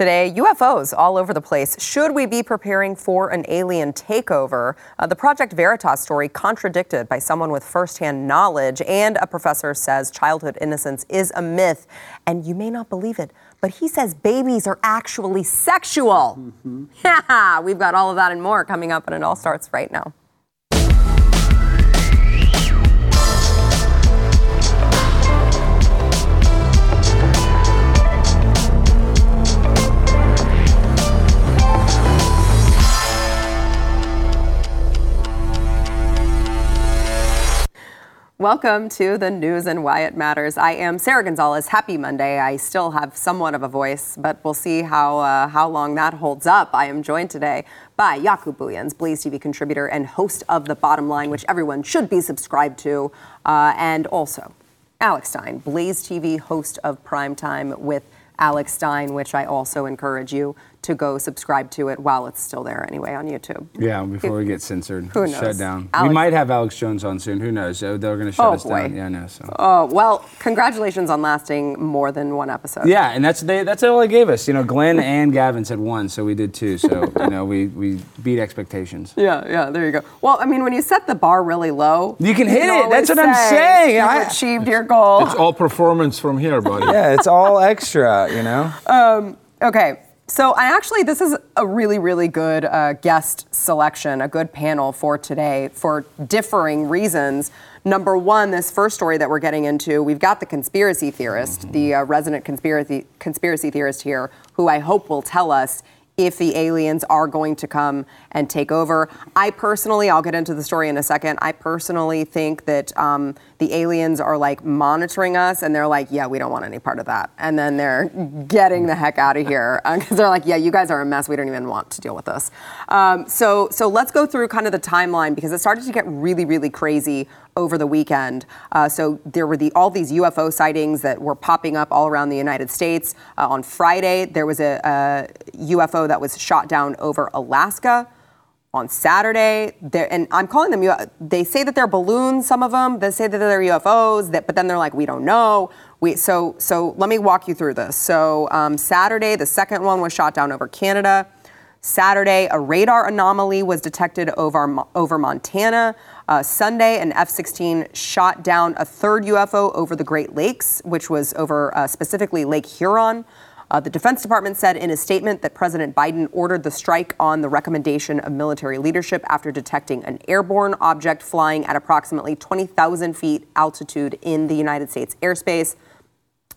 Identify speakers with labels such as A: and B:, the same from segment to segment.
A: Today, UFOs all over the place. Should we be preparing for an alien takeover? Uh, the Project Veritas story contradicted by someone with firsthand knowledge, and a professor says childhood innocence is a myth. And you may not believe it, but he says babies are actually sexual. Mm-hmm. Yeah, we've got all of that and more coming up, and it all starts right now. Welcome to the news and why it matters. I am Sara Gonzales. Happy Monday. I still have somewhat of a voice, but we'll see how uh, how long that holds up. I am joined today by Jaco Booyens, Blaze TV contributor and host of The Bottom Line, which everyone should be subscribed to, uh, and also Alex Stein, Blaze TV host of Primetime with Alex Stein, which I also encourage you to go subscribe to it while it's still there anyway on YouTube.
B: Yeah, before we get censored,
A: Who knows?
B: shut down.
A: Alex-
B: we might have Alex Jones on soon. Who knows? They're going to shut
A: Oh,
B: us
A: boy.
B: down. Yeah, I know. So.
A: Oh, well, congratulations on lasting more than one episode.
B: Yeah, and that's they, that's all they gave us. You know, Glenn and Gavin said one, so we did two. So you know, we we beat expectations.
A: Yeah, yeah, there you go. Well, I mean, when you set the bar really low,
B: You can hit it. That's what I'm saying.
A: You've
B: I-
A: achieved your goal.
C: It's all performance from here, buddy.
D: Yeah, it's all extra, you know?
A: Um, okay, so I actually, this is a really, really good uh, guest selection, a good panel for today for differing reasons. Number one, this first story that we're getting into, we've got the conspiracy theorist, the uh, resident conspiracy conspiracy theorist here, who I hope will tell us if the aliens are going to come and take over. I personally, I'll get into the story in a second. I personally think that um, the aliens are like monitoring us and they're like, yeah, we don't want any part of that. And then they're getting the heck out of here because they're like, yeah, you guys are a mess. We don't even want to deal with this. Um, so, so let's go through kind of the timeline because it started to get really, really crazy over the weekend. Uh, so there were the, all these UFO sightings that were popping up all around the United States. Uh, on Friday, there was a, a UFO that was shot down over Alaska. On Saturday, there, and I'm calling them. They say that they're balloons. Some of them. They say that they're UFOs. That, but then they're like, we don't know. We so so. Let me walk you through this. So um, Saturday, the second one was shot down over Canada. Saturday, a radar anomaly was detected over, over Montana. Uh, Sunday, an F 16 shot down a third UFO over the Great Lakes, which was over uh, specifically Lake Huron. Uh, the Defense Department said in a statement that President Biden ordered the strike on the recommendation of military leadership after detecting an airborne object flying at approximately 20,000 feet altitude in the United States airspace.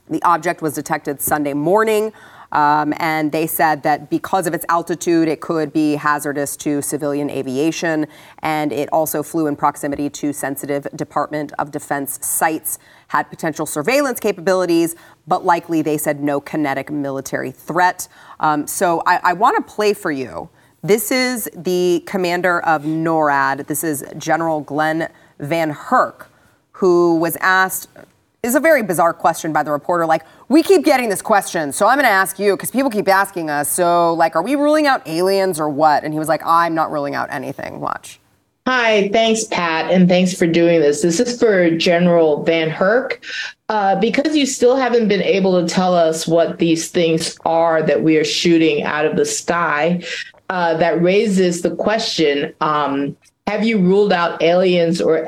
A: The object was detected Sunday morning, um, and they said that because of its altitude, it could be hazardous to civilian aviation, and it also flew in proximity to sensitive Department of Defense sites, had potential surveillance capabilities, but likely they said no kinetic military threat. Um, so I, I want to play for you. This is the commander of NORAD. This is General Glenn Van Herk, who was asked is a very bizarre question by the reporter. Like, we keep getting this question, so I'm going to ask you because people keep asking us. So, like, are we ruling out aliens or what? And he was like, I'm not ruling out anything. Watch.
E: Hi, thanks, Pat, and thanks for doing this. This is for General VanHerck. Uh, because you still haven't been able to tell us what these things are that we are shooting out of the sky, uh, that raises the question um, Have you ruled out aliens or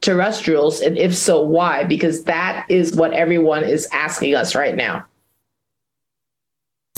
E: extraterrestrials? And if so, why? Because that is what everyone is asking us right now.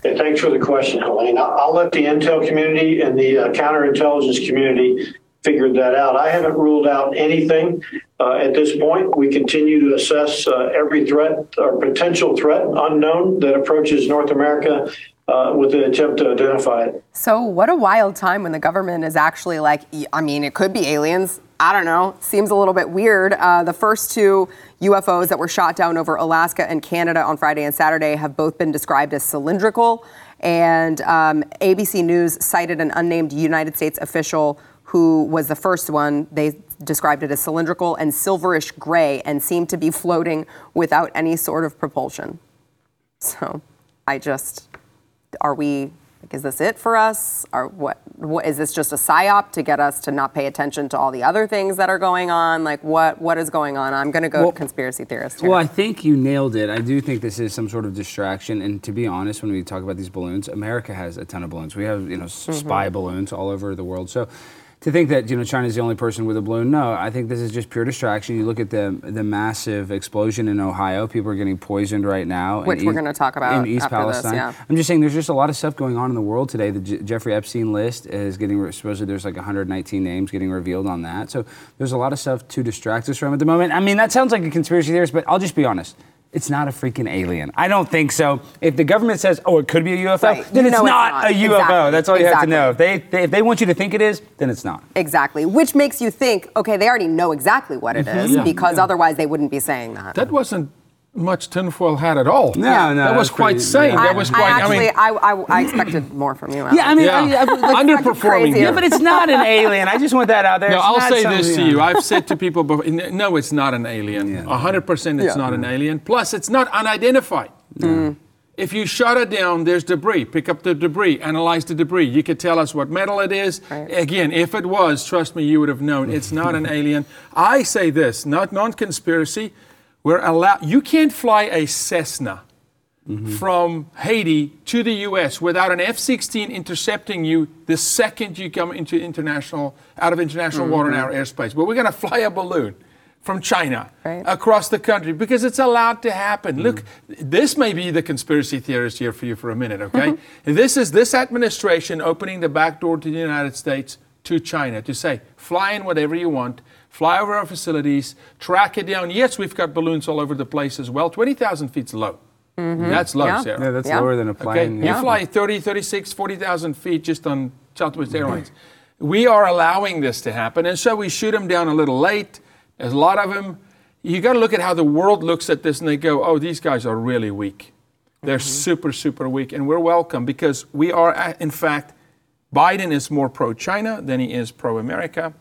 F: Okay, thanks for the question, Helene. I'll, I'll let the intel community and the uh, counterintelligence community figure that out. I haven't ruled out anything uh, at this point. We continue to assess uh, every threat or potential threat unknown that approaches North America uh, with the attempt to identify it.
A: So, what a wild time when the government is actually like, I mean, it could be aliens. I don't know. Seems a little bit weird. Uh, the first two UFOs that were shot down over Alaska and Canada on Friday and Saturday have both been described as cylindrical. And um, ABC News cited an unnamed United States official who was the first one. They described it as cylindrical and silverish gray and seemed to be floating without any sort of propulsion. So I just, are we Like, is this it for us? Or what, what is this just a psyop to get us to not pay attention to all the other things that are going on? Like, what what is going on? I'm going to go
D: Well-
A: conspiracy theorist here.
D: Well, I think you nailed it. I do think this is some sort of distraction. And to be honest, when we talk about these balloons, America has a ton of balloons. We have, you know, s- mm-hmm. spy balloons all over the world. So to think that, you know, China's the only person with a balloon, no, I think this is just pure distraction. You look at the the massive explosion in Ohio. People are getting poisoned right now. in
A: we're gonna talk about
D: in East
A: after this,
D: Palestine.
A: yeah.
D: I'm just saying there's just a lot of stuff going on in the world today. The J- Jeffrey Epstein list is getting, re- supposedly there's like 119 names getting revealed on that. So there's a lot of stuff to distract us from at the moment. I mean, that sounds like a conspiracy theorist, but I'll just be honest. It's not a freaking alien. I don't think so. If the government says, "Oh, it could be a UFO,"
A: Right.
D: then it's
A: know it's
D: not,
A: not.
D: a UFO.
A: Exactly.
D: That's all you have to know. If they, they if they want you to think it is, then it's not.
A: exactly. Which makes you think, okay, they already know exactly what it mm-hmm. is
C: Yeah.
A: because otherwise they wouldn't be saying that.
C: That wasn't much tinfoil hat at all.
D: No,
A: Yeah.
D: no,
C: That was quite
D: pretty-
C: sane.
A: I,
C: That was quite. I,
A: actually,
C: mean,
A: I, I, I expected more from you.
D: Yeah, I mean,
C: Yeah.
D: I, I, like,
C: Underperforming
D: yeah, but it's not an alien. I just want that out there.
C: no,
D: It's
C: I'll
D: not
C: say
D: something,
C: this to you. I've said to people before, no, it's not an alien.
D: Yeah.
C: 100% it's
A: Yeah.
C: not an alien. Plus, it's not unidentified. If you shut it down, there's debris. Pick up the debris, analyze the debris. You could tell us what metal it is.
A: Right.
C: Again, if it was, trust me, you would have known. It's not an alien. I say this, not non-conspiracy. We're allowed. You can't fly a Cessna mm-hmm. from Haiti to the U.S. without an F-16 intercepting you the second you come into international, out of international water in mm-hmm. our airspace. But we're going to fly a balloon from China
A: Right.
C: across the country because it's allowed to happen. Look, mm-hmm. this may be the conspiracy theorist here for you for a minute, okay? this is this administration opening the back door to the United States to China to say, fly in whatever you want, fly over our facilities, track it down. Yes, we've got balloons all over the place as well. 20,000 feet's low. That's low,
A: Yeah.
C: Sarah.
D: Yeah, that's
A: Yeah.
D: lower than a
C: Okay,
D: plane.
C: you fly 30, 36, 40,000 feet just on Southwest Airlines. We are allowing this to happen, and so we shoot them down a little late. There's a lot of them. You got to look at how the world looks at this, and they go, "Oh, these guys are really weak. They're super, super weak." And we're welcome because we are, uh, in fact, Biden is more pro-China than he is pro-America.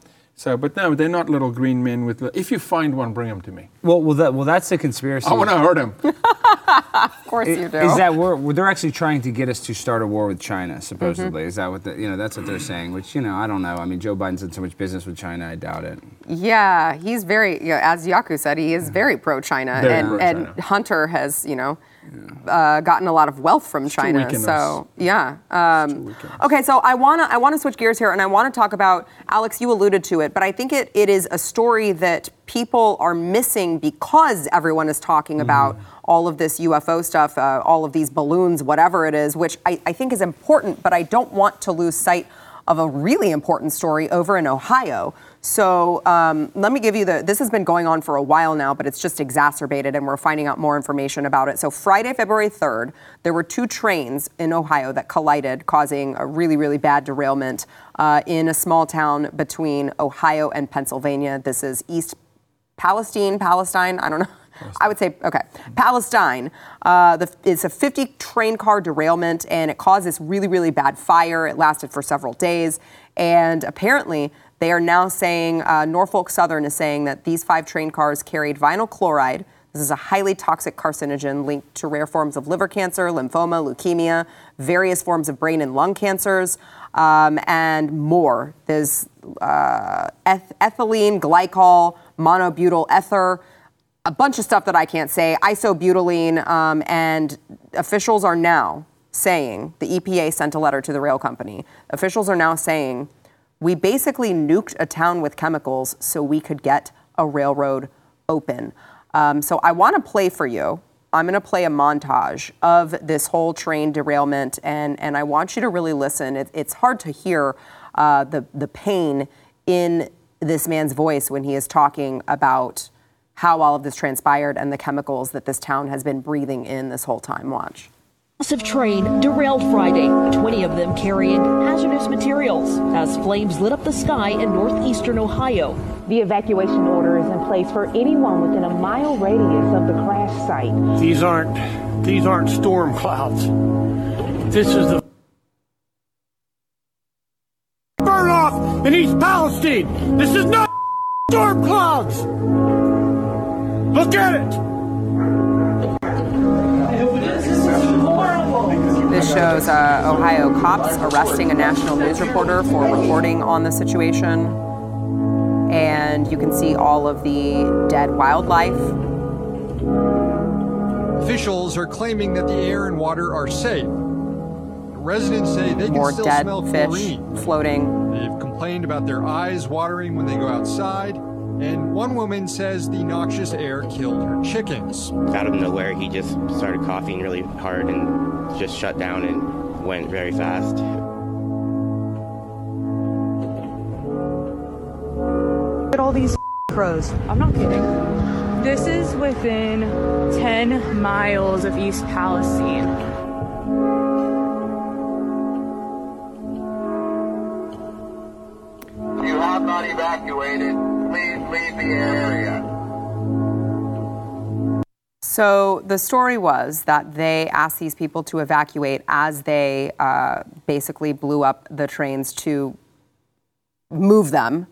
C: So, but no, they're not little green men with. If you find one, bring them to me.
D: Well, well, that, well, that's the conspiracy.
C: Oh, I want to hurt him.
A: Of course you do.
D: Is that we're, well, they're actually trying to get us to start a war with China? Supposedly, mm-hmm. is that what the, you know? That's what they're saying. Which you know, I don't know. I mean, Joe Biden's done so much business with China. I doubt it.
A: Yeah, he's very, you know, as Jaco said, he is very pro-China,
C: Very
A: and,
C: pro-China.
A: and Hunter has, you know, uh, gotten a lot of wealth from China.
C: weaken
A: So yeah. Um, okay, so I wanna I wanna switch gears here, and I want to talk about Alex. You alluded to it, but I think it, it is a story that people are missing because everyone is talking
C: Mm-hmm.
A: about all of this UFO stuff, uh, all of these balloons, whatever it is, which I, I think is important, but I don't want to lose sight of a really important story over in Ohio. So um, let me give you the. This has been going on for a while now, but it's just exacerbated, and we're finding out more information about it. So Friday, February 3rd, there were two trains in Ohio that collided, causing a really, really bad derailment uh, in a small town between Ohio and Pennsylvania. This is East Palestine, Palestine. I don't know. I would say okay, Palestine. Uh, the, it's a 50 train car derailment, and it caused this really, really bad fire. It lasted for several days, and apparently they are now saying uh, Norfolk Southern is saying that these five train cars carried vinyl chloride. This is a highly toxic carcinogen linked to rare forms of liver cancer, lymphoma, leukemia, various forms of brain and lung cancers, um, and more. There's uh, eth- ethylene, glycol, monobutyl ether, a bunch of stuff that I can't say, isobutylene, um, and officials are now saying, the EPA sent a letter to the rail company. Officials are now saying, we basically nuked a town with chemicals so we could get a railroad open. Um, so I want to play for you. I'm going to play a montage of this whole train derailment, and, and I want you to really listen. It, it's hard to hear uh, the, the pain in this man's voice when he is talking about how all of this transpired and the chemicals that this town has been breathing in this whole time. Watch.
G: Massive train derailed Friday, 20 of them carrying hazardous materials as flames lit up the sky in northeastern Ohio.
H: The evacuation order is in place for anyone within a mile radius of the crash site.
I: These aren't these aren't storm clouds. This is the burn off in East Palestine. This is not storm clouds. Look at it.
A: This shows uh, Ohio cops arresting a national news reporter for reporting on the situation. And you can see all of the dead wildlife.
J: Officials are claiming that the air and water are safe. Residents say they can still
A: dead
J: smell
A: fish
J: chlorine.
A: floating.
J: They've complained about their eyes watering when they go outside. And one woman says the noxious air killed her chickens.
K: Out of nowhere, he just started coughing really hard and just shut down and went very fast.
L: Look at all these crows. I'm not kidding. This is within 10 miles of East Palestine.
M: You have not evacuated, please leave the area.
A: So the story was that they asked these people to evacuate as they uh, basically blew up the trains to move them,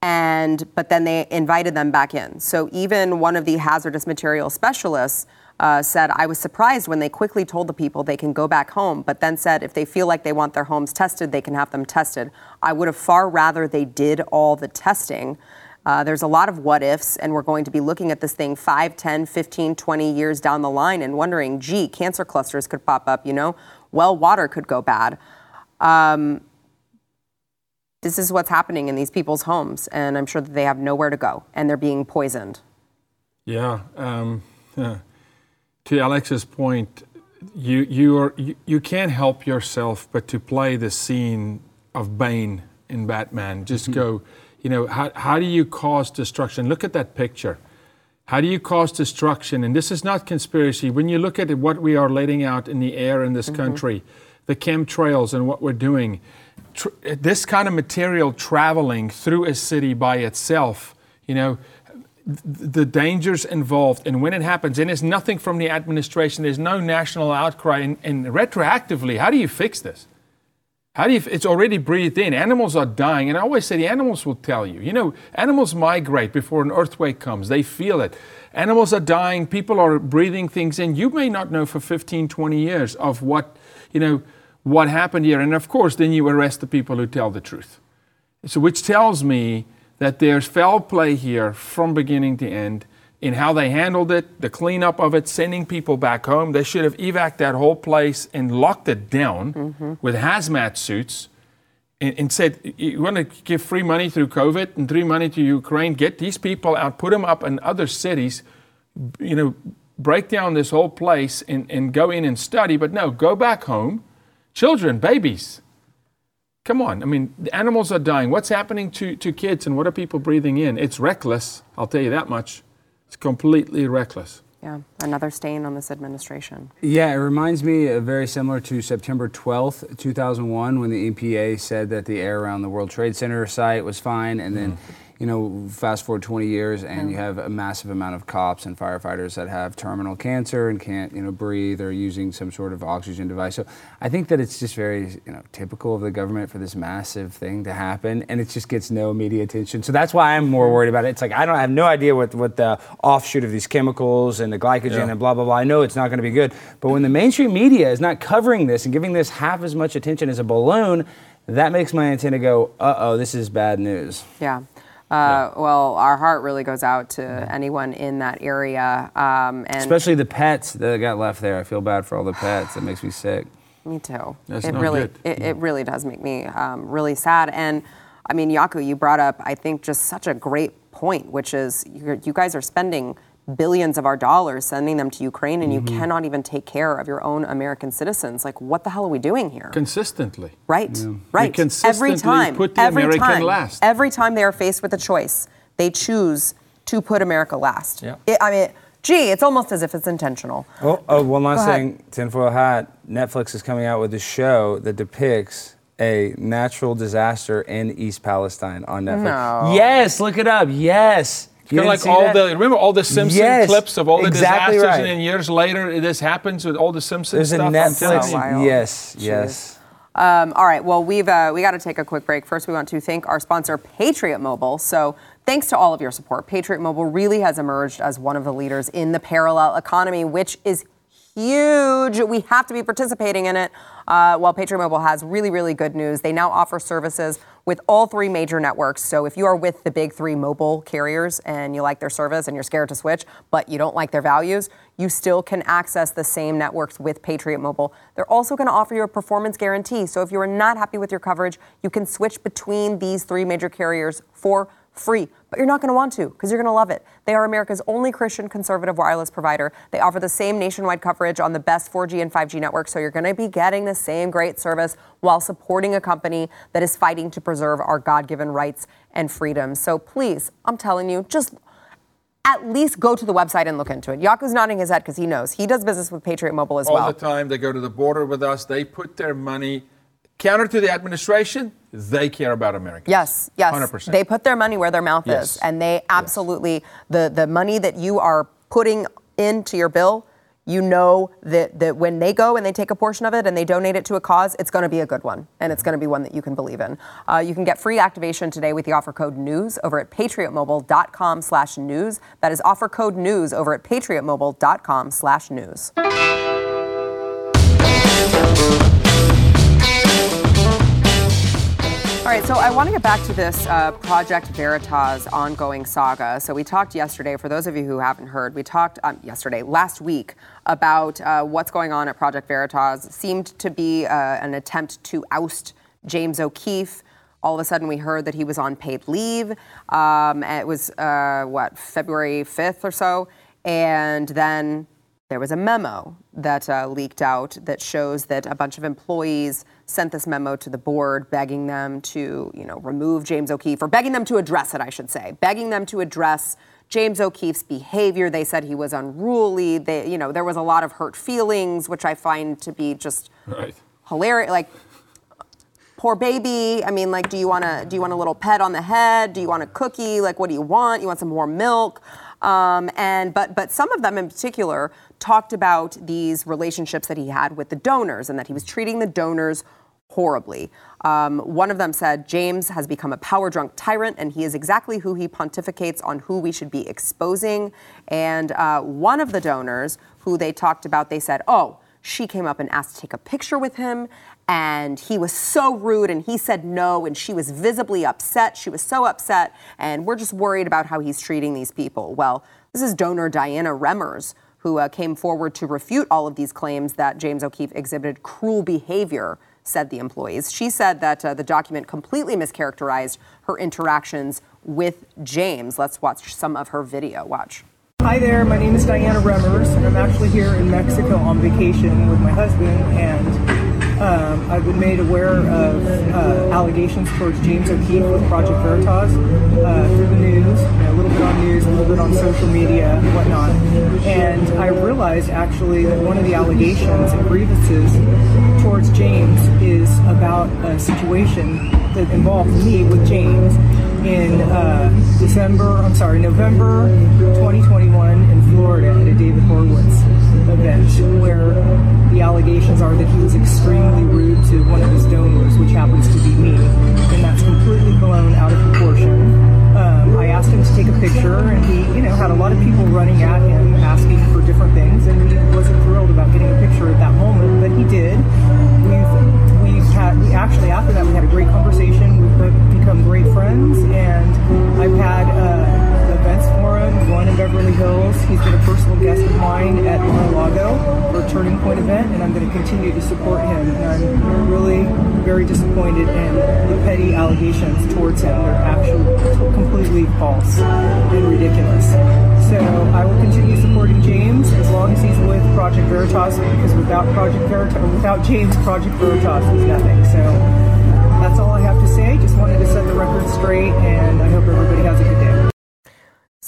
A: and but then they invited them back in. So even one of the hazardous material specialists uh, said, "I was surprised when they quickly told the people they can go back home, but then said if they feel like they want their homes tested, they can have them tested. I would have far rather they did all the testing." Uh, there's a lot of what ifs, and we're going to be looking at this thing 5, 10, 15, 20 years down the line and wondering, gee, cancer clusters could pop up, you know? Well, water could go bad. Um, this is what's happening in these people's homes, and I'm sure that they have nowhere to go, and they're being poisoned.
C: Yeah. Um, yeah. To Alex's point, you you are you, you can't help yourself but to play the scene of Bane in Batman. Just go, you know, how how do you cause destruction? Look at that picture. How do you cause destruction? And this is not conspiracy. When you look at what we are letting out in the air in this mm-hmm. country, the chemtrails and what we're doing, tr- this kind of material traveling through a city by itself, you know, the dangers involved and when it happens, and it's nothing from the administration, there's no national outcry, and, and retroactively, how do you fix this? How do you, it's already breathed in. Animals are dying. And I always say the animals will tell you. You know, animals migrate before an earthquake comes, they feel it. Animals are dying. People are breathing things in. You may not know for 15, 20 years of what, you know, what happened here. And of course, then you arrest the people who tell the truth. So, which tells me that there's foul play here from beginning to end in how they handled it, the cleanup of it, sending people back home. They should have evac that whole place and locked it down mm-hmm. with hazmat suits and, and said, you want to give free money through COVID and free money to Ukraine, get these people out, put them up in other cities, you know, break down this whole place and, and go in and study. But no, go back home. Children, babies. Come on. I mean, the animals are dying. What's happening to, to kids and what are people breathing in? It's reckless, I'll tell you that much. It's completely reckless.
A: Yeah, another stain on this administration.
B: Yeah, it reminds me uh, very similar to September 12th, 2001, when the EPA said that the air around the World Trade Center site was fine. And then, you know, fast forward 20 years and you have a massive amount of cops and firefighters that have terminal cancer and can't, you know, breathe or using some sort of oxygen device. So I think that it's just very, you know, typical of the government for this massive thing to happen and it just gets no media attention. So that's why I'm more worried about it. It's like I don't I have no idea what, what the offshoot of these chemicals and the glycogen
C: Yeah.
B: and blah blah blah. I know it's not going to be good, but when the mainstream media is not covering this and giving this half as much attention as a balloon, that makes my antenna go, "Uh oh, this is bad news."
A: Yeah. Uh, Well, our heart really goes out to anyone in that area. Um, and
B: Especially the pets that got left there. I feel bad for all the pets. That makes me sick.
A: Me too.
B: That's
A: it
B: not
A: really,
B: good.
A: It, it really does make me um, really sad. And I mean, Jaco, you brought up, I think, just such a great point, which is you guys are spending billions of our dollars sending them to Ukraine, and
C: Mhm.
A: you cannot even take care of your own American citizens. Like, what the hell are we doing here?
C: Consistently.
A: Right,
C: We
A: right.
C: consistently
A: every time,
C: put the
A: every
C: American
A: time,
C: last.
A: every time they are faced with a choice, they choose to put America last.
D: Yeah.
A: It- I mean, gee, it's almost as if it's intentional.
D: Oh, oh one last
A: Go ahead.
D: thing. Tinfoil hat. Netflix is coming out with a show that depicts a natural disaster in East Palestine on Netflix.
A: No.
D: Yes, look it up. Yes.
C: It's kind of like all the remember all the Simpson
D: Yes,
C: clips of all the
D: exactly
C: disasters,
D: right.
C: and then years later this happens with all the Simpson
D: There's a
C: stuff. I'm
D: Netflix.
C: telling you.
D: Yes, yes.
A: Um, all right. Well, we've uh, we got to take a quick break. First, we want to thank our sponsor, Patriot Mobile. So, thanks to all of your support, Patriot Mobile really has emerged as one of the leaders in the parallel economy, which is huge. We have to be participating in it. Uh, well, Patriot Mobile has really, really good news. They now offer services with all three major networks. So if you are with the big three mobile carriers and you like their service and you're scared to switch, but you don't like their values, you still can access the same networks with Patriot Mobile. They're also going to offer you a performance guarantee. So if you are not happy with your coverage, you can switch between these three major carriers for free, but you're not going to want to because you're going to love it. They are America's only Christian conservative wireless provider. They offer the same nationwide coverage on the best 4G and 5G networks, so you're going to be getting the same great service while supporting a company that is fighting to preserve our God given rights and freedoms. So please, I'm telling you, just at least go to the website and look into it. Jaco's nodding his head because he knows. He does business with Patriot Mobile as
C: all
A: well.
C: All the time. They go to the border with us. They put their money counter to the administration. They care about Americans.
A: Yes, yes.
C: 100%.
A: They put their money where their mouth
C: Yes.
A: is, and they absolutely the the money that you are putting into your bill. You know that, that when they go and they take a portion of it and they donate it to a cause, it's going to be a good one, and it's going to be one that you can believe in. Uh, you can get free activation today with the offer code NEWS over at patriotmobile.com slash news. That is offer code NEWS over at patriotmobile.com/news. All right, so I want to get back to this uh, Project Veritas ongoing saga. So we talked yesterday, for those of you who haven't heard, we talked um, yesterday, last week, about uh, what's going on at Project Veritas. It seemed to be uh, an attempt to oust James O'Keefe. All of a sudden, we heard that he was on paid leave. Um, it was, uh, what, February 5th or so? And then there was a memo that uh, leaked out that shows that a bunch of employees sent this memo to the board begging them to, you know, remove James O'Keefe or begging them to address it, I should say, begging them to address James O'Keefe's behavior. They said he was unruly. They, you know, there was a lot of hurt feelings, which I find to be just
C: Right.
A: hilarious. Like, poor baby. I mean, like, do you want to do you want a little pet on the head? Do you want a cookie? Like, what do you want? You want some more milk? Um, and but but some of them in particular talked about these relationships that he had with the donors and that he was treating the donors horribly. Um, one of them said James has become a power drunk tyrant, and he is exactly who he pontificates on who we should be exposing. And uh, one of the donors who they talked about, they said, "Oh." she came up and asked to take a picture with him and he was so rude and he said no and she was visibly upset she was so upset and we're just worried about how he's treating these people well this is donor dianna remmers who uh, came forward to refute all of these claims that james o'keefe exhibited cruel behavior said the employees she said that uh, the document completely mischaracterized her interactions with james let's watch some of her video watch
N: Hi there, my name is Dianna Remmers, and I'm actually here in Mexico on vacation with my husband. And um, I've been made aware of uh, allegations towards James O'Keefe with Project Veritas uh, through the news, a little bit on news, a little bit on social media, and whatnot. And I realized actually that one of the allegations and grievances James is about a situation that involved me with James in uh, December, I'm sorry, November 2021 in Florida at a David Horowitz event where the allegations are that he was extremely rude to one of his donors, which happens to be me, and that's completely blown out of proportion. Um, I asked him to take a picture, and he, you know, had a lot of people running at him asking for different things, and he wasn't thrilled about getting a picture at that moment, but he did. Actually after that we had a great conversation. We've become great friends, and I've had uh, One in Beverly Hills. He's been a personal guest of mine at Mar-a-Lago for a Turning Point event, and I'm going to continue to support him. And I'm really very disappointed in the petty allegations towards him. They're actually completely false and ridiculous. So I will continue supporting James as long as he's with Project Veritas, because without Project Veritas, without James, Project Veritas is nothing. So that's all I have to say. Just wanted to set the record straight, and I hope everybody has a good.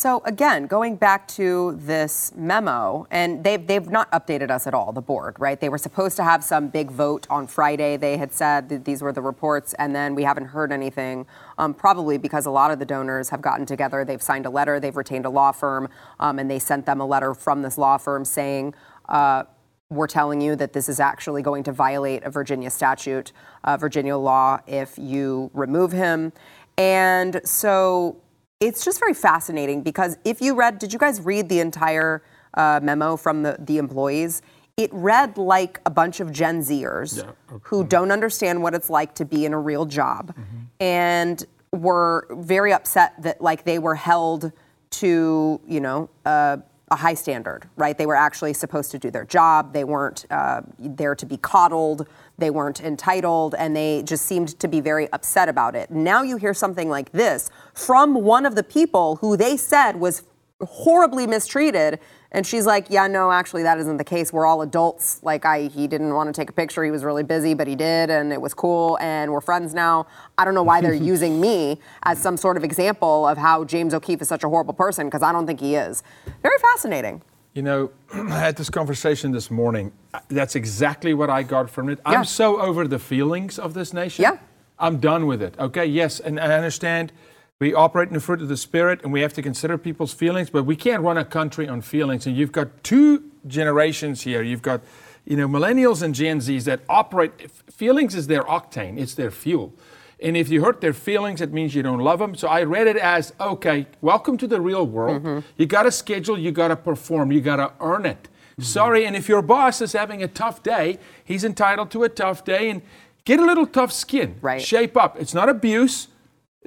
A: So again, going back to this memo, and they've they've not updated us at all. The board, right? They were supposed to have some big vote on Friday. They had said that these were the reports, and then we haven't heard anything. Um, probably because a lot of the donors have gotten together. They've signed a letter. They've retained a law firm, um, and they sent them a letter from this law firm saying. Uh, we're telling you that this is actually going to violate a Virginia statute, uh, Virginia law, if you remove him. And so it's just very fascinating because if you read, did you guys read the entire uh, memo from the, the employees? it read like a bunch of Gen Zers who don't understand what it's like to be in a real job and were very upset that like they were held to, you know, uh, a high standard, right? They were actually supposed to do their job. They weren't uh, there to be coddled. They weren't entitled, and they just seemed to be very upset about it. Now you hear something like this from one of the people who they said was horribly mistreated. And she's like, yeah, no, actually, that isn't the case. We're all adults. Like, I, he didn't want to take a picture. He was really busy, but he did, and it was cool, and we're friends now. I don't know why they're using me as some sort of example of how James O'Keefe is such a horrible person, because I don't think he is. Very fascinating.
C: You know, I had this conversation this morning. That's exactly what I got from it.
A: Yeah.
C: I'm so over the feelings of this nation.
A: Yeah.
C: I'm done with it. Okay, yes, and I understand we operate in the fruit of the Spirit and we have to consider people's feelings, but we can't run a country on feelings. And you've got two generations here. You've got, you know, millennials and Gen Zs that operate, feelings is their octane, it's their fuel. And if you hurt their feelings, it means you don't love them. So I read it as okay, welcome to the real world. Mm-hmm. You got to schedule, you got to perform, you got to earn it. Mm-hmm. Sorry, and if your boss is having a tough day, he's entitled to a tough day and get a little tough skin. Right. Shape up. It's not abuse,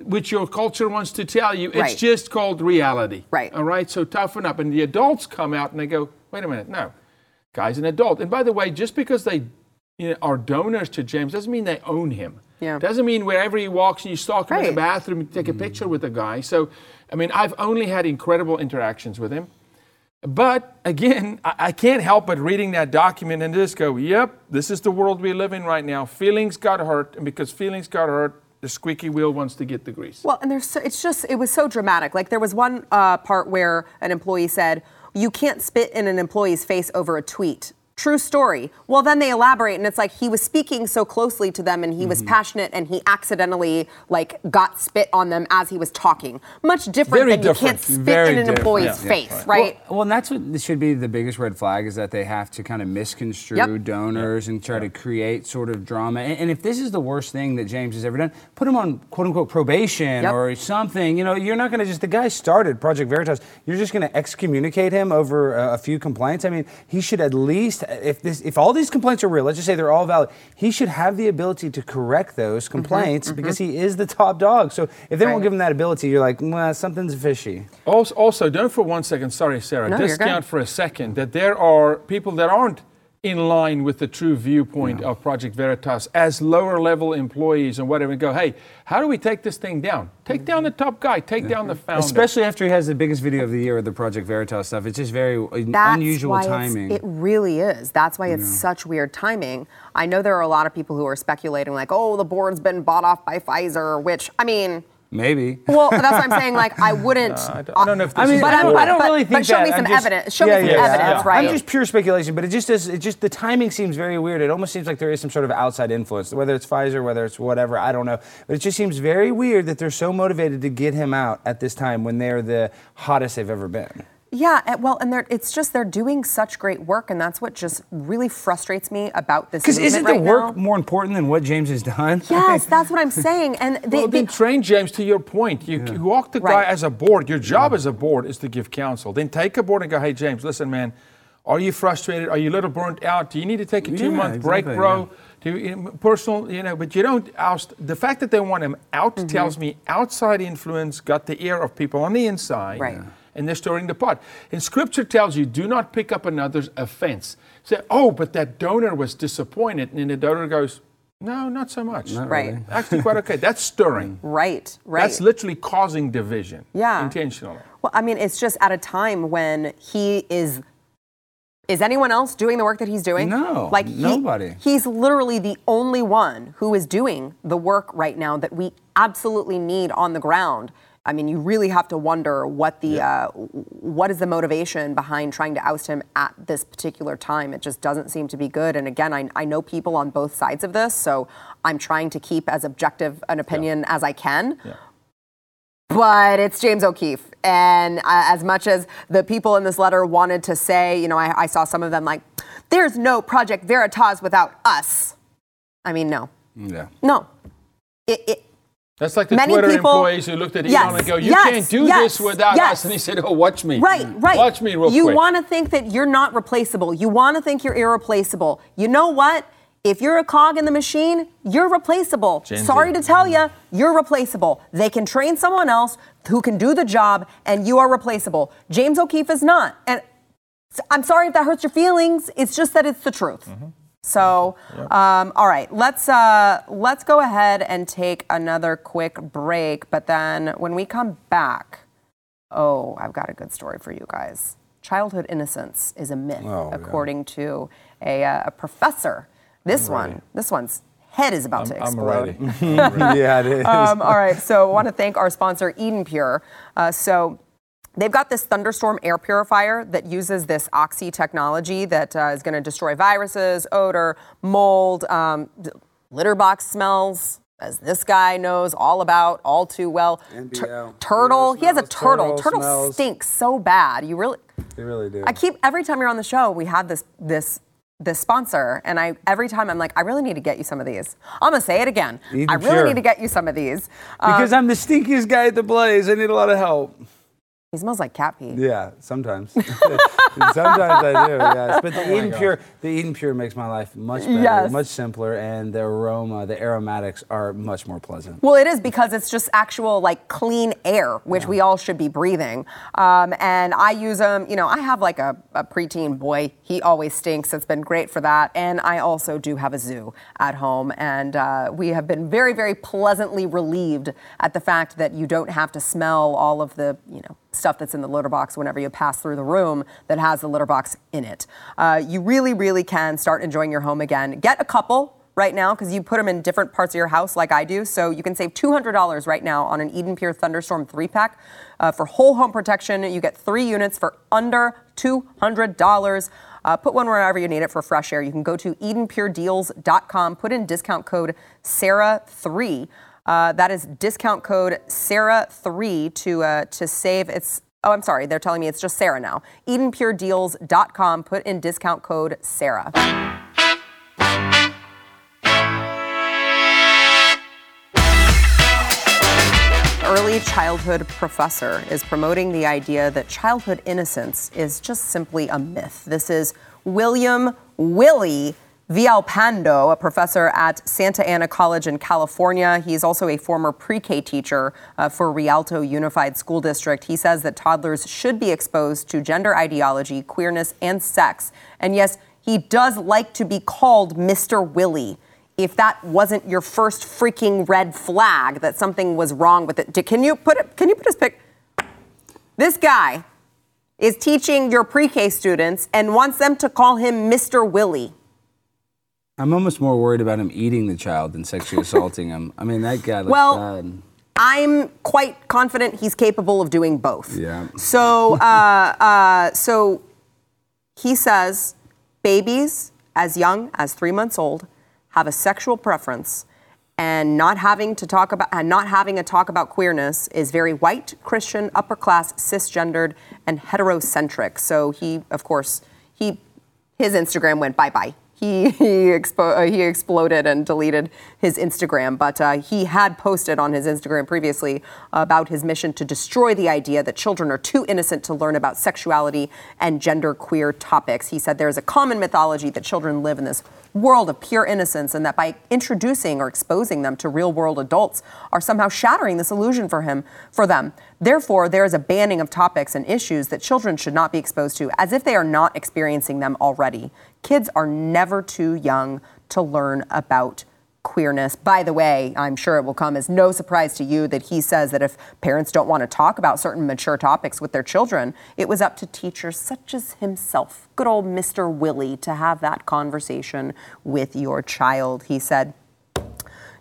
C: which your culture wants to tell you. It's
A: Right.
C: just called reality.
A: Right.
C: All right, so toughen up. And the adults come out and they go, wait a minute, no. Guy's an adult. And by the way, just because they you know, are donors to James doesn't mean they own him.
A: Yeah.
C: Doesn't mean wherever he walks and you stalk him in the bathroom, you take a picture with the guy. So, I mean, I've only had incredible interactions with him. But again, I, I can't help but reading that document and just go, yep, this is the world we live in right now. Feelings got hurt, and because feelings got hurt, the squeaky wheel wants to get the grease.
A: Well, and there's so, it's just it was so dramatic. Like there was one uh, part where an employee said, "You can't spit in an employee's face over a tweet." True story. Well, then they elaborate, and it's like he was speaking so closely to them, and he was mm-hmm. passionate, and he accidentally like got spit on them as he was talking. Much different
B: Very
A: than you can't spit
B: Very
A: in an
B: different.
A: employee's
B: Yeah.
A: face, right?
B: Well, well, and that's what should be the biggest red flag is that they have to kind of misconstrue
A: Yep.
B: donors and try to create sort of drama. And, and if this is the worst thing that James has ever done, put him on quote unquote probation
D: Yep.
B: or something. You know, you're not going to just
D: The guy started Project Veritas. You're just going to excommunicate him over a, a few complaints. I mean, he should at least, if this, if all these complaints are real, let's just say they're all valid, he should have the ability to correct those mm-hmm, complaints mm-hmm. because he is the top dog. So if they
C: Right.
D: won't give him that ability, you're like, well, something's fishy.
C: Also, also, don't for one second, sorry, Sarah,
D: No, you're
C: discount
D: good.
C: for a second that there are people that aren't in line with the true viewpoint of Project Veritas as lower level employees and whatever and go, hey, how do we take this thing down? Take down the top guy, take down the founder.
B: Especially after he has the biggest video of the year with the Project Veritas stuff. It's just very
A: That's
B: unusual
A: why
B: timing.
A: It really is. That's why it's
B: Yeah.
A: such weird timing. I know there are a lot of people who are speculating, like, oh, the board's been bought off by Pfizer, which, I mean,
B: Maybe.
A: well, that's what I'm saying. Like, I wouldn't.
C: I don't- I don't know if
D: I
C: this
D: mean,
C: is
A: But
D: I don't, I don't
A: but-
D: really
A: but
D: think
A: show
D: that.
A: me
D: I'm
A: some
D: just-
A: evidence. Show me some evidence, right?
D: I'm just pure speculation, but it just does. It just the timing seems very weird. It almost seems like there is some sort of outside influence, whether it's Pfizer, whether it's whatever. I don't know, but it just seems very weird that they're so motivated to get him out at this time when they're the hottest they've ever been.
A: Yeah, and- well, and they're, it's just they're doing such great work, and that's what just really frustrates me about this.
B: Because isn't the
A: right
B: work
A: now.
B: more important than what James has done?
A: Yes, that's what I'm saying. And they,
C: well,
A: they
C: then train James to your point. You, you walk the guy
A: Right.
C: as a board. Your job as a board is to give counsel. Then take a board and go, hey, James, listen, man, are you frustrated? Are you a little burnt out? Do you need to take a
B: Yeah,
C: two month break,
B: exactly,
C: bro? Do you, personal, you know, but you don't oust. The fact that they want him out
A: Mm-hmm.
C: tells me outside influence got the ear of people on the inside.
A: Right.
C: And they're stirring the pot. And scripture tells you do not pick up another's offense. Say, oh, but that donor was disappointed. And then the donor goes, no, not so much.
A: Not Right. really.
C: Actually, quite okay. That's stirring.
A: right, right.
C: That's literally causing division.
A: Yeah.
C: Intentionally.
A: Well, I mean, it's just at a time when he is. Is anyone else doing the work that he's doing?
B: No,
A: like he-
B: nobody.
A: He's literally the only one who is doing the work right now that we absolutely need on the ground. I mean, you really have to wonder what the uh, what is the motivation behind trying to oust him at this particular time. It just doesn't seem to be good. And again, I, I know people on both sides of this, so I'm trying to keep as objective an opinion as I can but it's James O'Keefe. And uh, as much as the people in this letter wanted to say, you know, I, I saw some of them like, there's no Project Veritas without us. I mean, no.
B: Yeah.
A: No. It, it,
C: That's like the
A: Many
C: Twitter
A: people-
C: employees who looked at
A: Yes,
C: Elon and go, "You
A: yes,
C: can't do
A: yes,
C: this without us." And he said, "Oh, watch me.
A: Right, right.
C: Watch me real
A: you
C: quick."
A: want to think that you're not replaceable. You want to think you're irreplaceable. You know what? If you're a cog in the machine, you're replaceable.
C: Gen Z.
A: Sorry to tell you, you're replaceable. They can train someone else who can do the job, and you are replaceable. James O'Keefe is not. And I'm sorry if that hurts your feelings. It's just that it's the truth.
C: Mm-hmm.
A: So, um, all right, let's uh, let's go ahead and take another quick break. But then when we come back, oh, I've got a good story for you guys. Childhood innocence is a myth,
D: Oh, yeah.
A: according to a, uh, a professor. This one, this one's head is about to
C: I'm
A: explode.
C: ready.
D: yeah, it is.
A: Um, all right, so I want to thank our sponsor, Eden Pure. Uh, so they've got this thunderstorm air purifier that uses this oxy technology that uh, is going to destroy viruses, odor, mold, um, litter box smells. As this guy knows all about all too well.
D: NBL.
A: turtle. He has a turtle.
D: turtle
A: Turtle stinks so bad. You really.
D: They really do.
A: I keep every time you're on the show, we have this this this sponsor, and I every time I'm like, I really need to get you some of these. I'm gonna say it again.
D: Eden
A: I really
D: Pure.
A: need to get you some of these Um,
D: because I'm the stinkiest guy at the Blaze. I need a lot of help.
A: He smells like cat pee.
D: Yeah, sometimes. sometimes I do. Yes, but the
C: Oh
D: Eden
C: God.
D: Pure, the Eden Pure makes my life much better,
A: Yes.
D: much simpler, and the aroma, the aromatics are much more pleasant.
A: Well, it is because it's just actual like clean air, which we all should be breathing. Um, and I use them. You know, I have like a, a preteen boy. He always stinks. It's been great for that. And I also do have a zoo at home, and uh, we have been very, very pleasantly relieved at the fact that you don't have to smell all of the, you know, stuff that's in the litter box whenever you pass through the room that has the litter box in it. Uh, you really, really can start enjoying your home again. Get a couple right now because you put them in different parts of your house like I do. So you can save $200 right now on an Eden Pure Thunderstorm 3 pack. Uh, for whole home protection, you get three units for under $200. Uh, put one wherever you need it for fresh air. You can go to EdenPureDeals.com, put in discount code SARAH3. Uh, that is discount code Sarah3 to uh, to save. It's oh, I'm sorry, they're telling me it's just Sarah now. EdenPureDeals.com. Put in discount code Sarah. early childhood professor is promoting the idea that childhood innocence is just simply a myth. This is William Willie Villalpando, a professor at Santa Ana College in California. He's also a former pre K teacher uh, for Rialto Unified School District. He says that toddlers should be exposed to gender ideology, queerness, and sex. And yes, he does like to be called Mr. Willie if that wasn't your first freaking red flag that something was wrong with it. Can you put it, can you put his pic? This guy is teaching your pre-K students and wants them to call him Mr. Willie.
B: I'm almost more worried about him eating the child than sexually assaulting him. I mean, that guy looks
A: Well,
B: bad.
A: I'm quite confident he's capable of doing both.
B: Yeah.
A: So, uh, uh, so he says babies as young as three months old have a sexual preference, and not having to talk about and not having a talk about queerness is very white, Christian, upper class, cisgendered, and heterocentric. So he, of course, he his Instagram went bye bye. He he, expo- uh, he exploded and deleted his Instagram, but uh, he had posted on his Instagram previously about his mission to destroy the idea that children are too innocent to learn about sexuality and gender queer topics. He said there is a common mythology that children live in this world of pure innocence and that by introducing or exposing them to real world adults are somehow shattering this illusion for him for them therefore there is a banning of topics and issues that children should not be exposed to as if they are not experiencing them already kids are never too young to learn about queerness. By the way, I'm sure it will come as no surprise to you that he says that if parents don't want to talk about certain mature topics with their children, it was up to teachers such as himself, good old Mr. Willie, to have that conversation with your child. He said,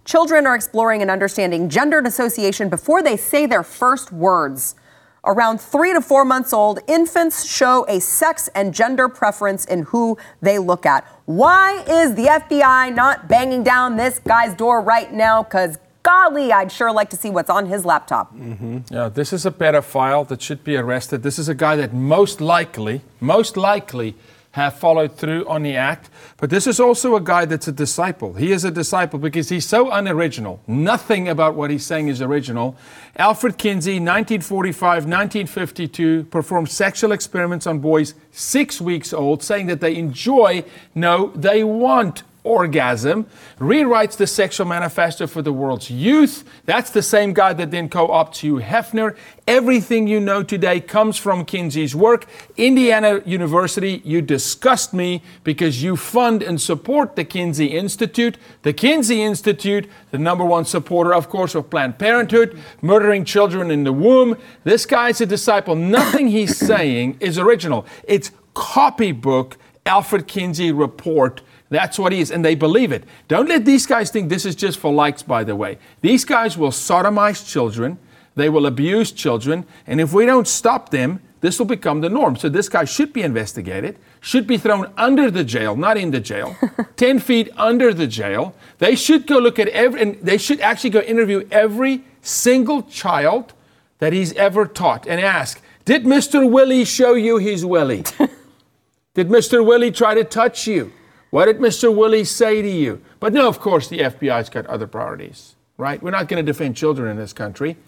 A: Children are exploring and understanding gendered association before they say their first words. Around three to four months old, infants show a sex and gender preference in who they look at. Why is the FBI not banging down this guy's door right now? Because, golly, I'd sure like to see what's on his laptop. Mm-hmm.
C: Yeah, this is a pedophile that should be arrested. This is a guy that most likely, most likely have followed through on the act. But this is also a guy that's a disciple. He is a disciple because he's so unoriginal. Nothing about what he's saying is original. Alfred Kinsey, 1945, 1952, performed sexual experiments on boys six weeks old, saying that they enjoy, no, they want orgasm, rewrites the sexual manifesto for the world's youth. That's the same guy that then co opts Hugh Hefner. Everything you know today comes from Kinsey's work. Indiana University, you disgust me because you fund and support the Kinsey Institute. The Kinsey Institute, the number one supporter, of course, of Planned Parenthood, murdering children in the womb. This guy's a disciple. Nothing he's saying is original. It's copybook Alfred Kinsey report that's what he is, and they believe it. Don't let these guys think this is just for likes, by the way. These guys will sodomize children, they will abuse children, and if we don't stop them, this will become the norm. So this guy should be investigated, should be thrown under the jail, not in the jail, 10 feet under the jail. They should go look at every, and they should actually go interview every single child that he's ever taught and ask, Did Mr. Willy show you his willie? Did Mr. Willy try to touch you? What did Mr. Willy say to you? But no, of course, the FBI's got other priorities, right? We're not going to defend children in this country.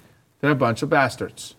C: They're a bunch of bastards.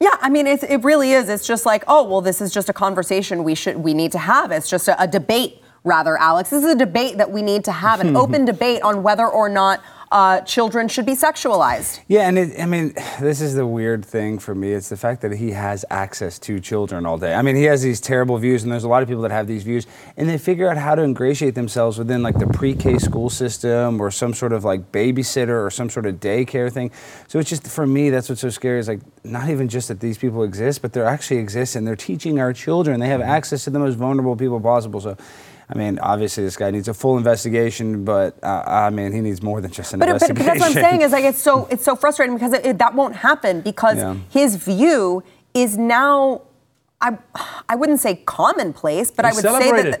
A: Yeah, I mean, it's, it really is. It's just like, oh, well, this is just a conversation we should we need to have. It's just a, a debate, rather, Alex. This is a debate that we need to have, an open debate on whether or not uh, children should be sexualized.
D: Yeah, and it, I mean, this is the weird thing for me. It's the fact that he has access to children all day. I mean, he has these terrible views, and there's a lot of people that have these views, and they figure out how to ingratiate themselves within like the pre-K school system or some sort of like babysitter or some sort of daycare thing. So it's just for me, that's what's so scary is like not even just that these people exist, but they're actually exist, and they're teaching our children. They have access to the most vulnerable people possible. So. I mean, obviously, this guy needs a full investigation, but uh, I mean, he needs more than just an
A: But, but,
D: investigation.
A: but that's what I'm saying is like it's so it's so frustrating because it, it, that won't happen because
D: Yeah.
A: his view is now I I wouldn't say commonplace, but I
C: He's
A: would say that. The,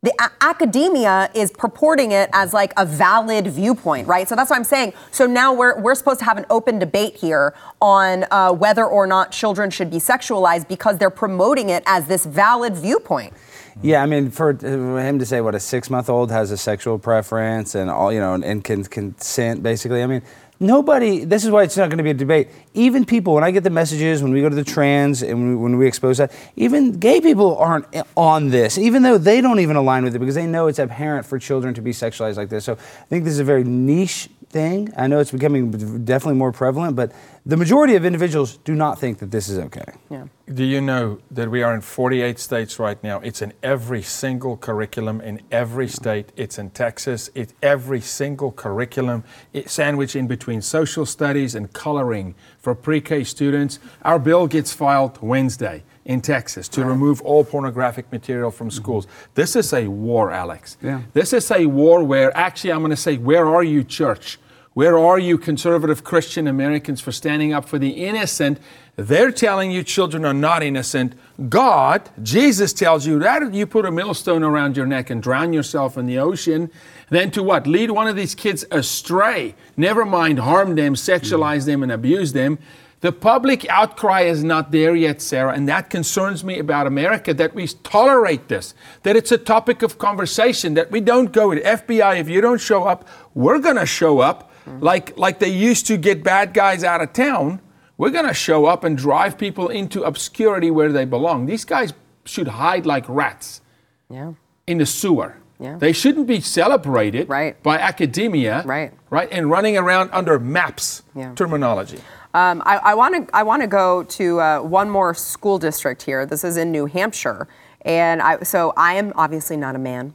A: the a- academia is purporting it as like a valid viewpoint, right? So that's what I'm saying. So now we're, we're supposed to have an open debate here on uh, whether or not children should be sexualized because they're promoting it as this valid viewpoint.
D: Yeah, I mean, for uh, him to say what a six-month-old has a sexual preference and all, you know, and, and can consent, basically. I mean, nobody. This is why it's not going to be a debate. Even people, when I get the messages, when we go to the trans and we, when we expose that, even gay people aren't on this, even though they don't even align with it because they know it's abhorrent for children to be sexualized like this. So I think this is a very niche thing. I know it's becoming definitely more prevalent, but the majority of individuals do not think that this is okay.
A: Yeah.
C: Do you know that we are in 48 states right now? It's in every single curriculum in every state. It's in Texas. It's every single curriculum, it, sandwiched in between social studies and coloring for pre K students. Our bill gets filed Wednesday in Texas to remove all pornographic material from mm-hmm. schools. This is a war, Alex.
B: Yeah.
C: This is a war where, actually, I'm going to say, where are you, church? Where are you, conservative Christian Americans, for standing up for the innocent? They're telling you children are not innocent. God, Jesus tells you rather you put a millstone around your neck and drown yourself in the ocean than to what? Lead one of these kids astray. Never mind harm them, sexualize them, and abuse them. The public outcry is not there yet, Sara, and that concerns me about America that we tolerate this, that it's a topic of conversation, that we don't go with FBI. If you don't show up, we're going to show up like, like they used to get bad guys out of town. We're going to show up and drive people into obscurity where they belong. These guys should hide like rats
A: Yeah.
C: in the sewer.
A: Yeah.
C: They shouldn't be celebrated
A: Right.
C: by academia,
A: Right.
C: right, and running around under maps
A: Yeah.
C: terminology.
A: Um, I want to I want to go to uh, one more school district here. This is in New Hampshire, and I, so I am obviously not a man,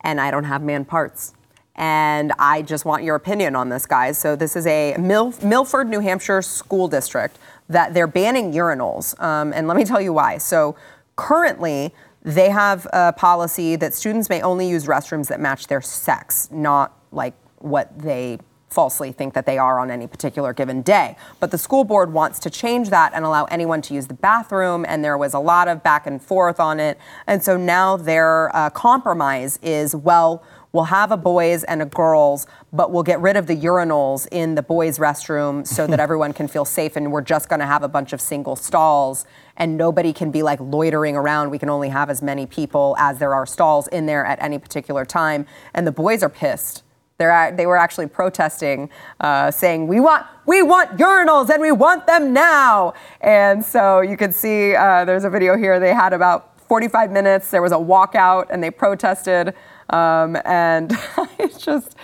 A: and I don't have man parts, and I just want your opinion on this, guys. So this is a Mil- Milford, New Hampshire school district that they're banning urinals, um, and let me tell you why. So currently. They have a policy that students may only use restrooms that match their sex, not like what they falsely think that they are on any particular given day. But the school board wants to change that and allow anyone to use the bathroom, and there was a lot of back and forth on it. And so now their uh, compromise is well, we'll have a boys and a girls, but we'll get rid of the urinals in the boys' restroom so that everyone can feel safe, and we're just going to have a bunch of single stalls. And nobody can be like loitering around. We can only have as many people as there are stalls in there at any particular time. And the boys are pissed. They're, they were actually protesting, uh, saying, "We want, we want urinals, and we want them now." And so you can see uh, there's a video here. They had about 45 minutes. There was a walkout, and they protested. Um, and it's just,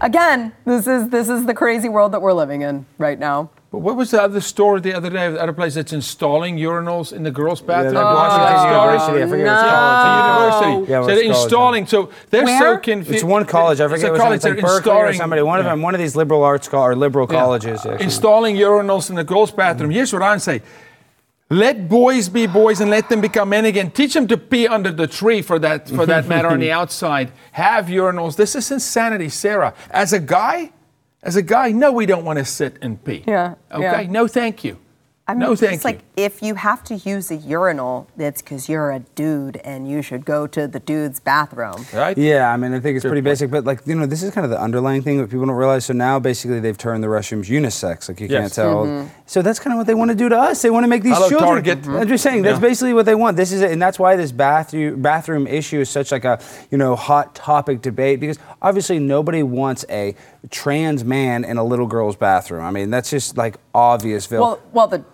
A: again, this is this is the crazy world that we're living in right now.
C: But what was the other store the other day? The other place that's installing urinals in the girls' bathroom.
D: like
C: Watch
D: Washington
C: that.
D: University, I forget what it's called.
C: It's a university.
D: Yeah,
C: so they're
D: it's college,
C: installing. So they're so
A: Where?
C: confused.
D: It's one college. I forget
C: a
D: what
C: college.
D: it's like
C: They're
D: Berkeley or
C: installing-
D: somebody. One of
C: Yeah.
D: them, one of these liberal arts co- or liberal
C: Yeah.
D: colleges. actually.
C: installing urinals in the girls' bathroom. Here's what I'm saying. Let boys be boys and let them become men again. Teach them to pee under the tree for that for that matter on the outside. Have urinals. This is insanity, Sara. As a guy, as a guy, no, we don't want to sit and pee.
A: Yeah,
C: Okay.
A: yeah.
C: No, thank you.
A: I mean,
C: no, thank
A: it's
C: you.
A: Like if you have to use a urinal, it's because you're a dude and you should go to the dude's bathroom.
C: right?
D: Yeah, I mean, I think it's
C: Good
D: pretty
C: point.
D: basic, but like, you know, this is kind of the underlying thing that people don't realize. So now basically they've turned the restrooms unisex. Like, you can't
C: Yes.
D: tell. Mm-hmm. So that's kind of what they want to do to us. They want to make these
C: Hello,
D: children.
C: Target. Mm-hmm.
D: I'm just saying, that's
C: Yeah.
D: basically what they want. This is it. And that's why this bathroom, bathroom issue is such like a, you know, hot topic debate because obviously nobody wants a trans man in a little girl's bathroom. I mean, that's just like obvious. Phil.
A: Well, well, the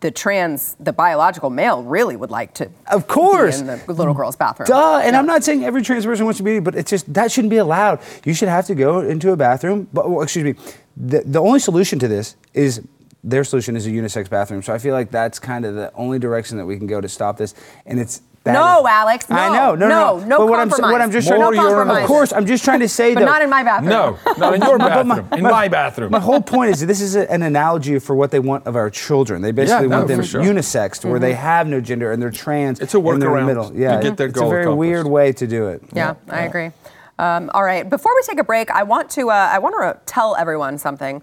A: the trans, the biological male, really would like to.
D: Of course.
A: be in the little girl's bathroom.
D: Duh. And
A: Yeah.
D: I'm not saying every trans person wants to be, but it's just that shouldn't be allowed. You should have to go into a bathroom. But well, excuse me, the the only solution to this is their solution is a unisex bathroom. So I feel like that's kind of the only direction that we can go to stop this. And it's that
A: No,
D: is-
A: Alex,
D: I
A: no,
D: know. No, no,
A: no, no
D: But what I'm, what I'm just
A: More
D: trying to
A: compromise.
D: Of course, I'm just trying to say
A: But
D: though.
A: not in my bathroom.
C: No, not in your
D: But my-
C: bathroom. in my bathroom.
D: My whole point is that this is a, an analogy for what they want of our children. They basically
C: no,
D: want them
C: for sure.
D: unisex, to where they have no gender and they're trans.
C: It's a
D: and they're in the
C: workaround
D: middle.
C: to
D: Yeah,
C: get their
D: it's
C: goal
D: a very
C: accomplished.
D: weird way to do it.
A: Yeah, I agree. Um, all right. Before we take a break, I want to uh, I want to tell everyone something.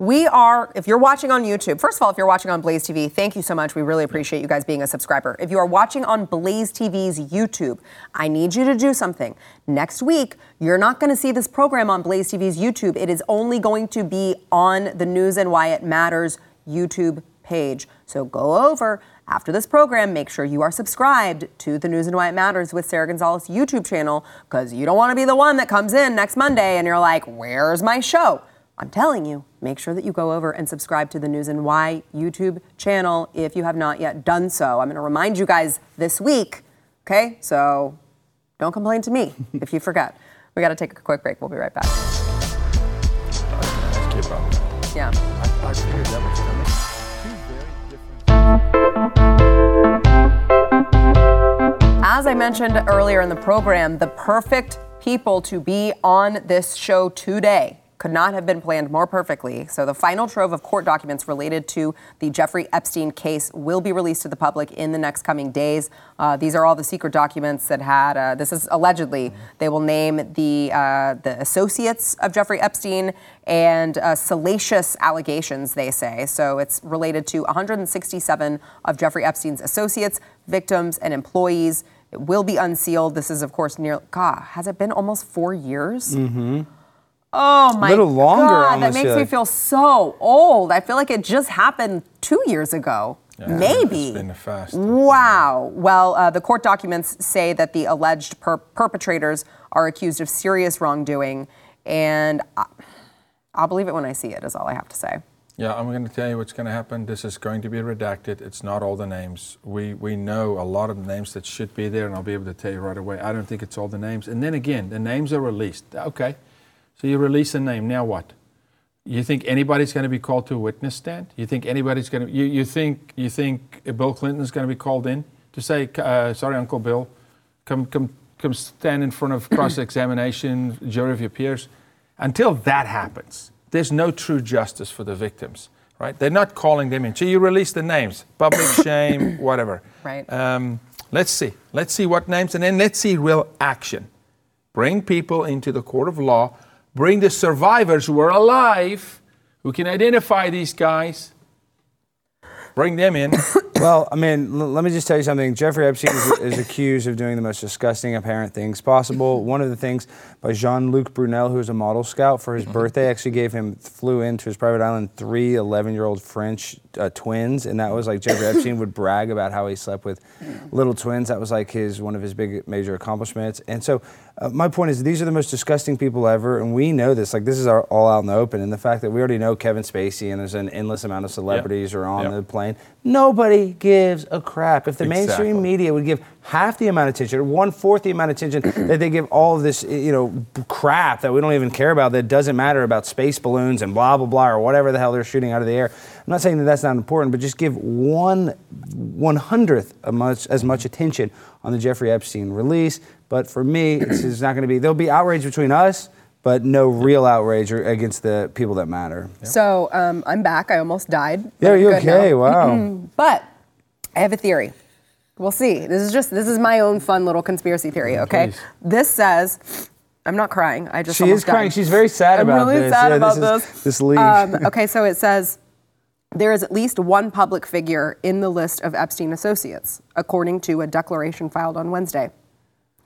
A: We are, if you're watching on YouTube, first of all, if you're watching on Blaze TV, thank you so much. We really appreciate you guys being a subscriber. If you are watching on Blaze TV's YouTube, I need you to do something. Next week, you're not going to see this program on Blaze TV's YouTube. It is only going to be on the News and Why It Matters YouTube page. So go over after this program, make sure you are subscribed to the News and Why It Matters with Sara Gonzales YouTube channel because you don't want to be the one that comes in next Monday and you're like, where's my show? I'm telling you, make sure that you go over and subscribe to the News and Why YouTube channel if you have not yet done so. I'm going to remind you guys this week, okay? So don't complain to me if you forget. We got to take a quick break. We'll be right back. Yeah. As I mentioned earlier in the program, the perfect people to be on this show today could not have been planned more perfectly. So, the final trove of court documents related to the Jeffrey Epstein case will be released to the public in the next coming days. Uh, these are all the secret documents that had, uh, this is allegedly, they will name the, uh, the associates of Jeffrey Epstein and uh, salacious allegations, they say. So, it's related to 167 of Jeffrey Epstein's associates, victims, and employees. It will be unsealed. This is, of course, near, God, has it been almost four years?
D: Mm-hmm.
A: Oh my
D: Little longer,
A: God, that makes me feel so old. I feel like it just happened two years ago. Maybe.
C: It's been fast.
A: Wow. Well, uh, the court documents say that the alleged per- perpetrators are accused of serious wrongdoing, and I- I'll believe it when I see it, is all I have to say.
C: Yeah, I'm going to tell you what's going to happen. This is going to be redacted. It's not all the names. We we know a lot of the names that should be there, and I'll be able to tell you right away. I don't think it's all the names. And then again, the names are released. Okay, so you release a name. Now what? You think anybody's going to be called to a witness stand? You think anybody's going to? You, you think you think Bill Clinton's going to be called in to say, uh, "Sorry, Uncle Bill, come come come stand in front of cross-examination, jury of your peers"? Until that happens, there's no true justice for the victims, right? They're not calling them in. So you release the names, public shame, whatever.
A: Right.
C: Um, let's see. Let's see what names, and then let's see real action. Bring people into the court of law bring the survivors who are alive, who can identify these guys, bring them in.
D: well, I mean, l- let me just tell you something. Jeffrey Epstein is, is accused of doing the most disgusting apparent things possible. One of the things by Jean-Luc Brunel, who is a model scout for his mm-hmm. birthday, actually gave him flew into his private island three 11-year-old French uh, twins, and that was like Jeffrey Epstein would brag about how he slept with little twins. That was like his one of his big major accomplishments. And so, uh, my point is, these are the most disgusting people ever, and we know this. Like this is our, all out in the open, and the fact that we already know Kevin Spacey, and there's an endless amount of celebrities are on
C: Yep.
D: the plane. Nobody gives a crap. If the
C: Exactly.
D: mainstream media would give half the amount of attention, or one fourth the amount of attention that they give all of this, you know, crap that we don't even care about, that doesn't matter about space balloons and blah blah blah or whatever the hell they're shooting out of the air. I'm not saying that that's not important, but just give one one hundredth as much as much attention on the Jeffrey Epstein release. But for me, it's, it's not going to be. There'll be outrage between us. But no real outrage or- against the people that matter.
A: So um, I'm back. I almost died.
D: Yeah, are you okay?
A: now.
D: Wow.
A: but I have a theory. We'll see. This is just this is my own fun little conspiracy theory. Okay.
D: Please.
A: This says. I'm not crying. I just
D: She is crying.
A: died.
D: She's very sad
A: I'm
D: about
A: really
D: this.
A: sad
D: Yeah,
A: about
D: this
A: this.
D: is- this leak.
A: Um, okay, so it says there is at least one public figure in the list of Epstein associates, according to a declaration filed on Wednesday.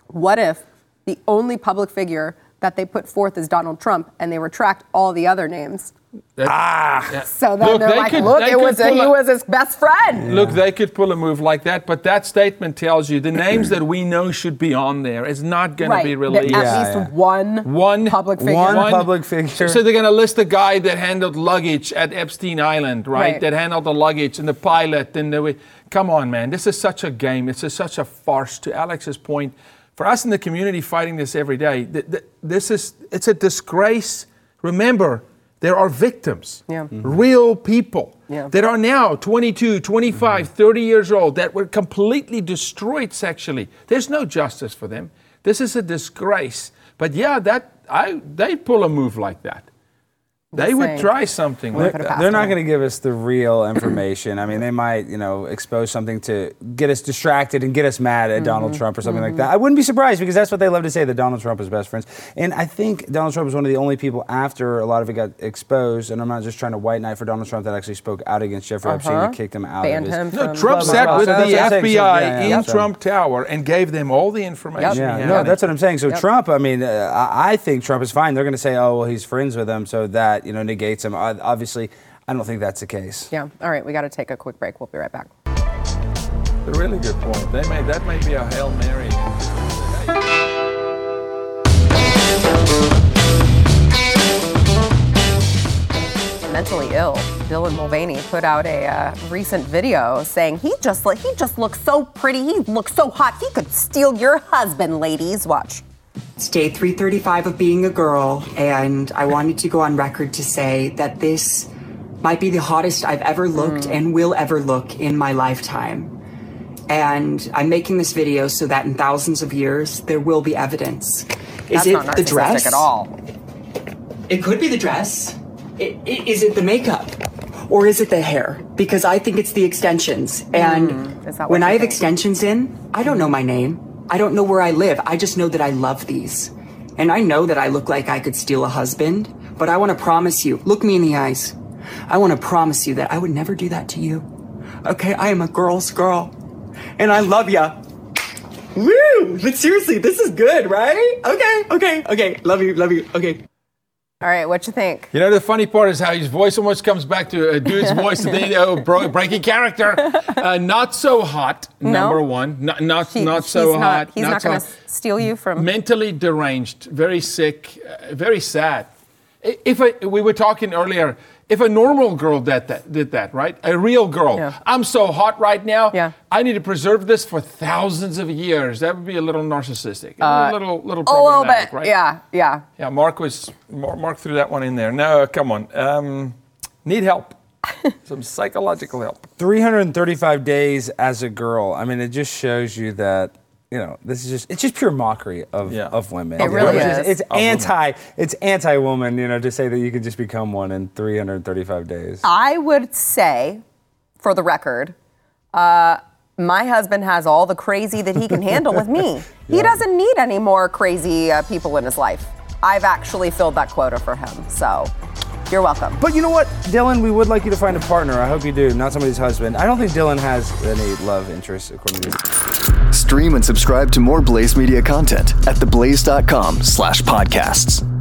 A: What if the only public figure that they put forth is Donald Trump and they retract all the other names?
C: ah,
A: So then they're like, look, it was he was his best friend.
C: Look, they could pull a move like that, but that statement tells you the names that we know should be on there is not going
A: right.
C: to be
A: that
C: released.
A: At least one
C: One
A: public figure.
D: One public figure.
C: So they're going to list the guy that handled luggage at Epstein Island, right?
A: Right.
C: That handled the luggage and the pilot and the. Come on, man! This is such a game. This is such a farce. To Alex's point, for us in the community fighting this every day, th- th- this is it's a disgrace. Remember, there are victims,
A: Yeah. Mm-hmm. Mm-hmm.
C: real people
A: Yeah.
C: that are now 22, 25, mm-hmm. 30 years old that were completely destroyed sexually. There's no justice for them. This is a disgrace. But yeah, that I they pull a move like that. They would try something
D: They're,
C: that.
D: they're not going to give us the real information. I mean, they might, you know, expose something to get us distracted and get us mad at Donald Trump or something like that. I wouldn't be surprised because that's what they love to say that Donald Trump is best friends. And I think Donald Trump is one of the only people after a lot of it got exposed. And I'm not just trying to white knight for Donald Trump that actually spoke out against Jeffrey Epstein and kicked him out
A: Banned
D: of his.
A: him
C: No, Trump sat with the
D: That's what I'm saying.
C: FBI
D: So, yeah, yeah,
C: in
D: so-
C: Trump Tower and gave them all the information.
D: Yeah,
C: he
D: no, that's what I'm saying. So
A: Yep.
D: Trump, I mean, uh, I I think Trump is fine. They're going to say, oh, well, he's friends with them, so that you know negates him. Obviously, I don't think that's the case.
A: Yeah. All right, we got to take a quick break. We'll be right back.
C: a really good point. They may that may be a hail mary.
A: mentally ill. Dylan Mulvaney put out a uh, recent video saying he just he just looks so pretty. He looks so hot. He could steal your husband, ladies. Watch.
O: It's day 335 of being a girl, and I wanted to go on record to say that this might be the hottest I've ever looked and will ever look in my lifetime. And I'm making this video so that in thousands of years there will be evidence. Is
A: That's
O: it
A: not
O: the dress
A: at all.
O: It could be the dress. I- i- Is it the makeup? Or is it the hair? Because I think it's the extensions. And
A: Mm, is
O: when I have
A: think?
O: extensions in, I don't know my name. I don't know where I live. I just know that I love these. And I know that I look like I could steal a husband, but I want to promise you, look me in the eyes. I want to promise you that I would never do that to you. Okay, I am a girl's girl. And I love ya. Woo! But seriously, this is good, right? Okay, okay, okay. Love you, love you. Okay.
A: All right, what you think?
C: You know, the funny part is how his voice almost comes back to a dude's voice, and then oh, bro, breaking character. Uh, not so hot,
A: No?
C: number one. Not not, not so hot.
A: Not, he's not,
C: so
A: going to steal you from.
C: mentally deranged, very sick, uh, very sad. If a, we were talking earlier, if a normal girl did that, did that, right? A real girl.
A: Yeah.
C: I'm so hot right now.
A: Yeah.
C: I need to preserve this for thousands of years. That would be a little narcissistic, a little, little
A: a little bit,
C: right?
A: yeah, yeah.
C: Yeah. Mark was Mark, Mark threw that one in there. No, come on. Um, need help. Some psychological help.
D: 335 days as a girl. I mean, it just shows you that you know this is just it's just pure mockery of,
C: Yeah.
D: of women.
A: It really
D: It's
A: is.
D: It's
C: Of
D: anti it's anti woman. You know, to say that you can just become one in 335 days.
A: I would say, for the record, uh, my husband has all the crazy that he can handle with me. He doesn't need any more crazy uh, people in his life. I've actually filled that quota for him. So you're welcome.
D: But you know what, Dylan, we would like you to find a partner. I hope you do, not somebody's husband. I don't think Dylan has any love interests, according to you.
P: Stream and subscribe to more Blaze Media content at theblaze.com slash podcasts.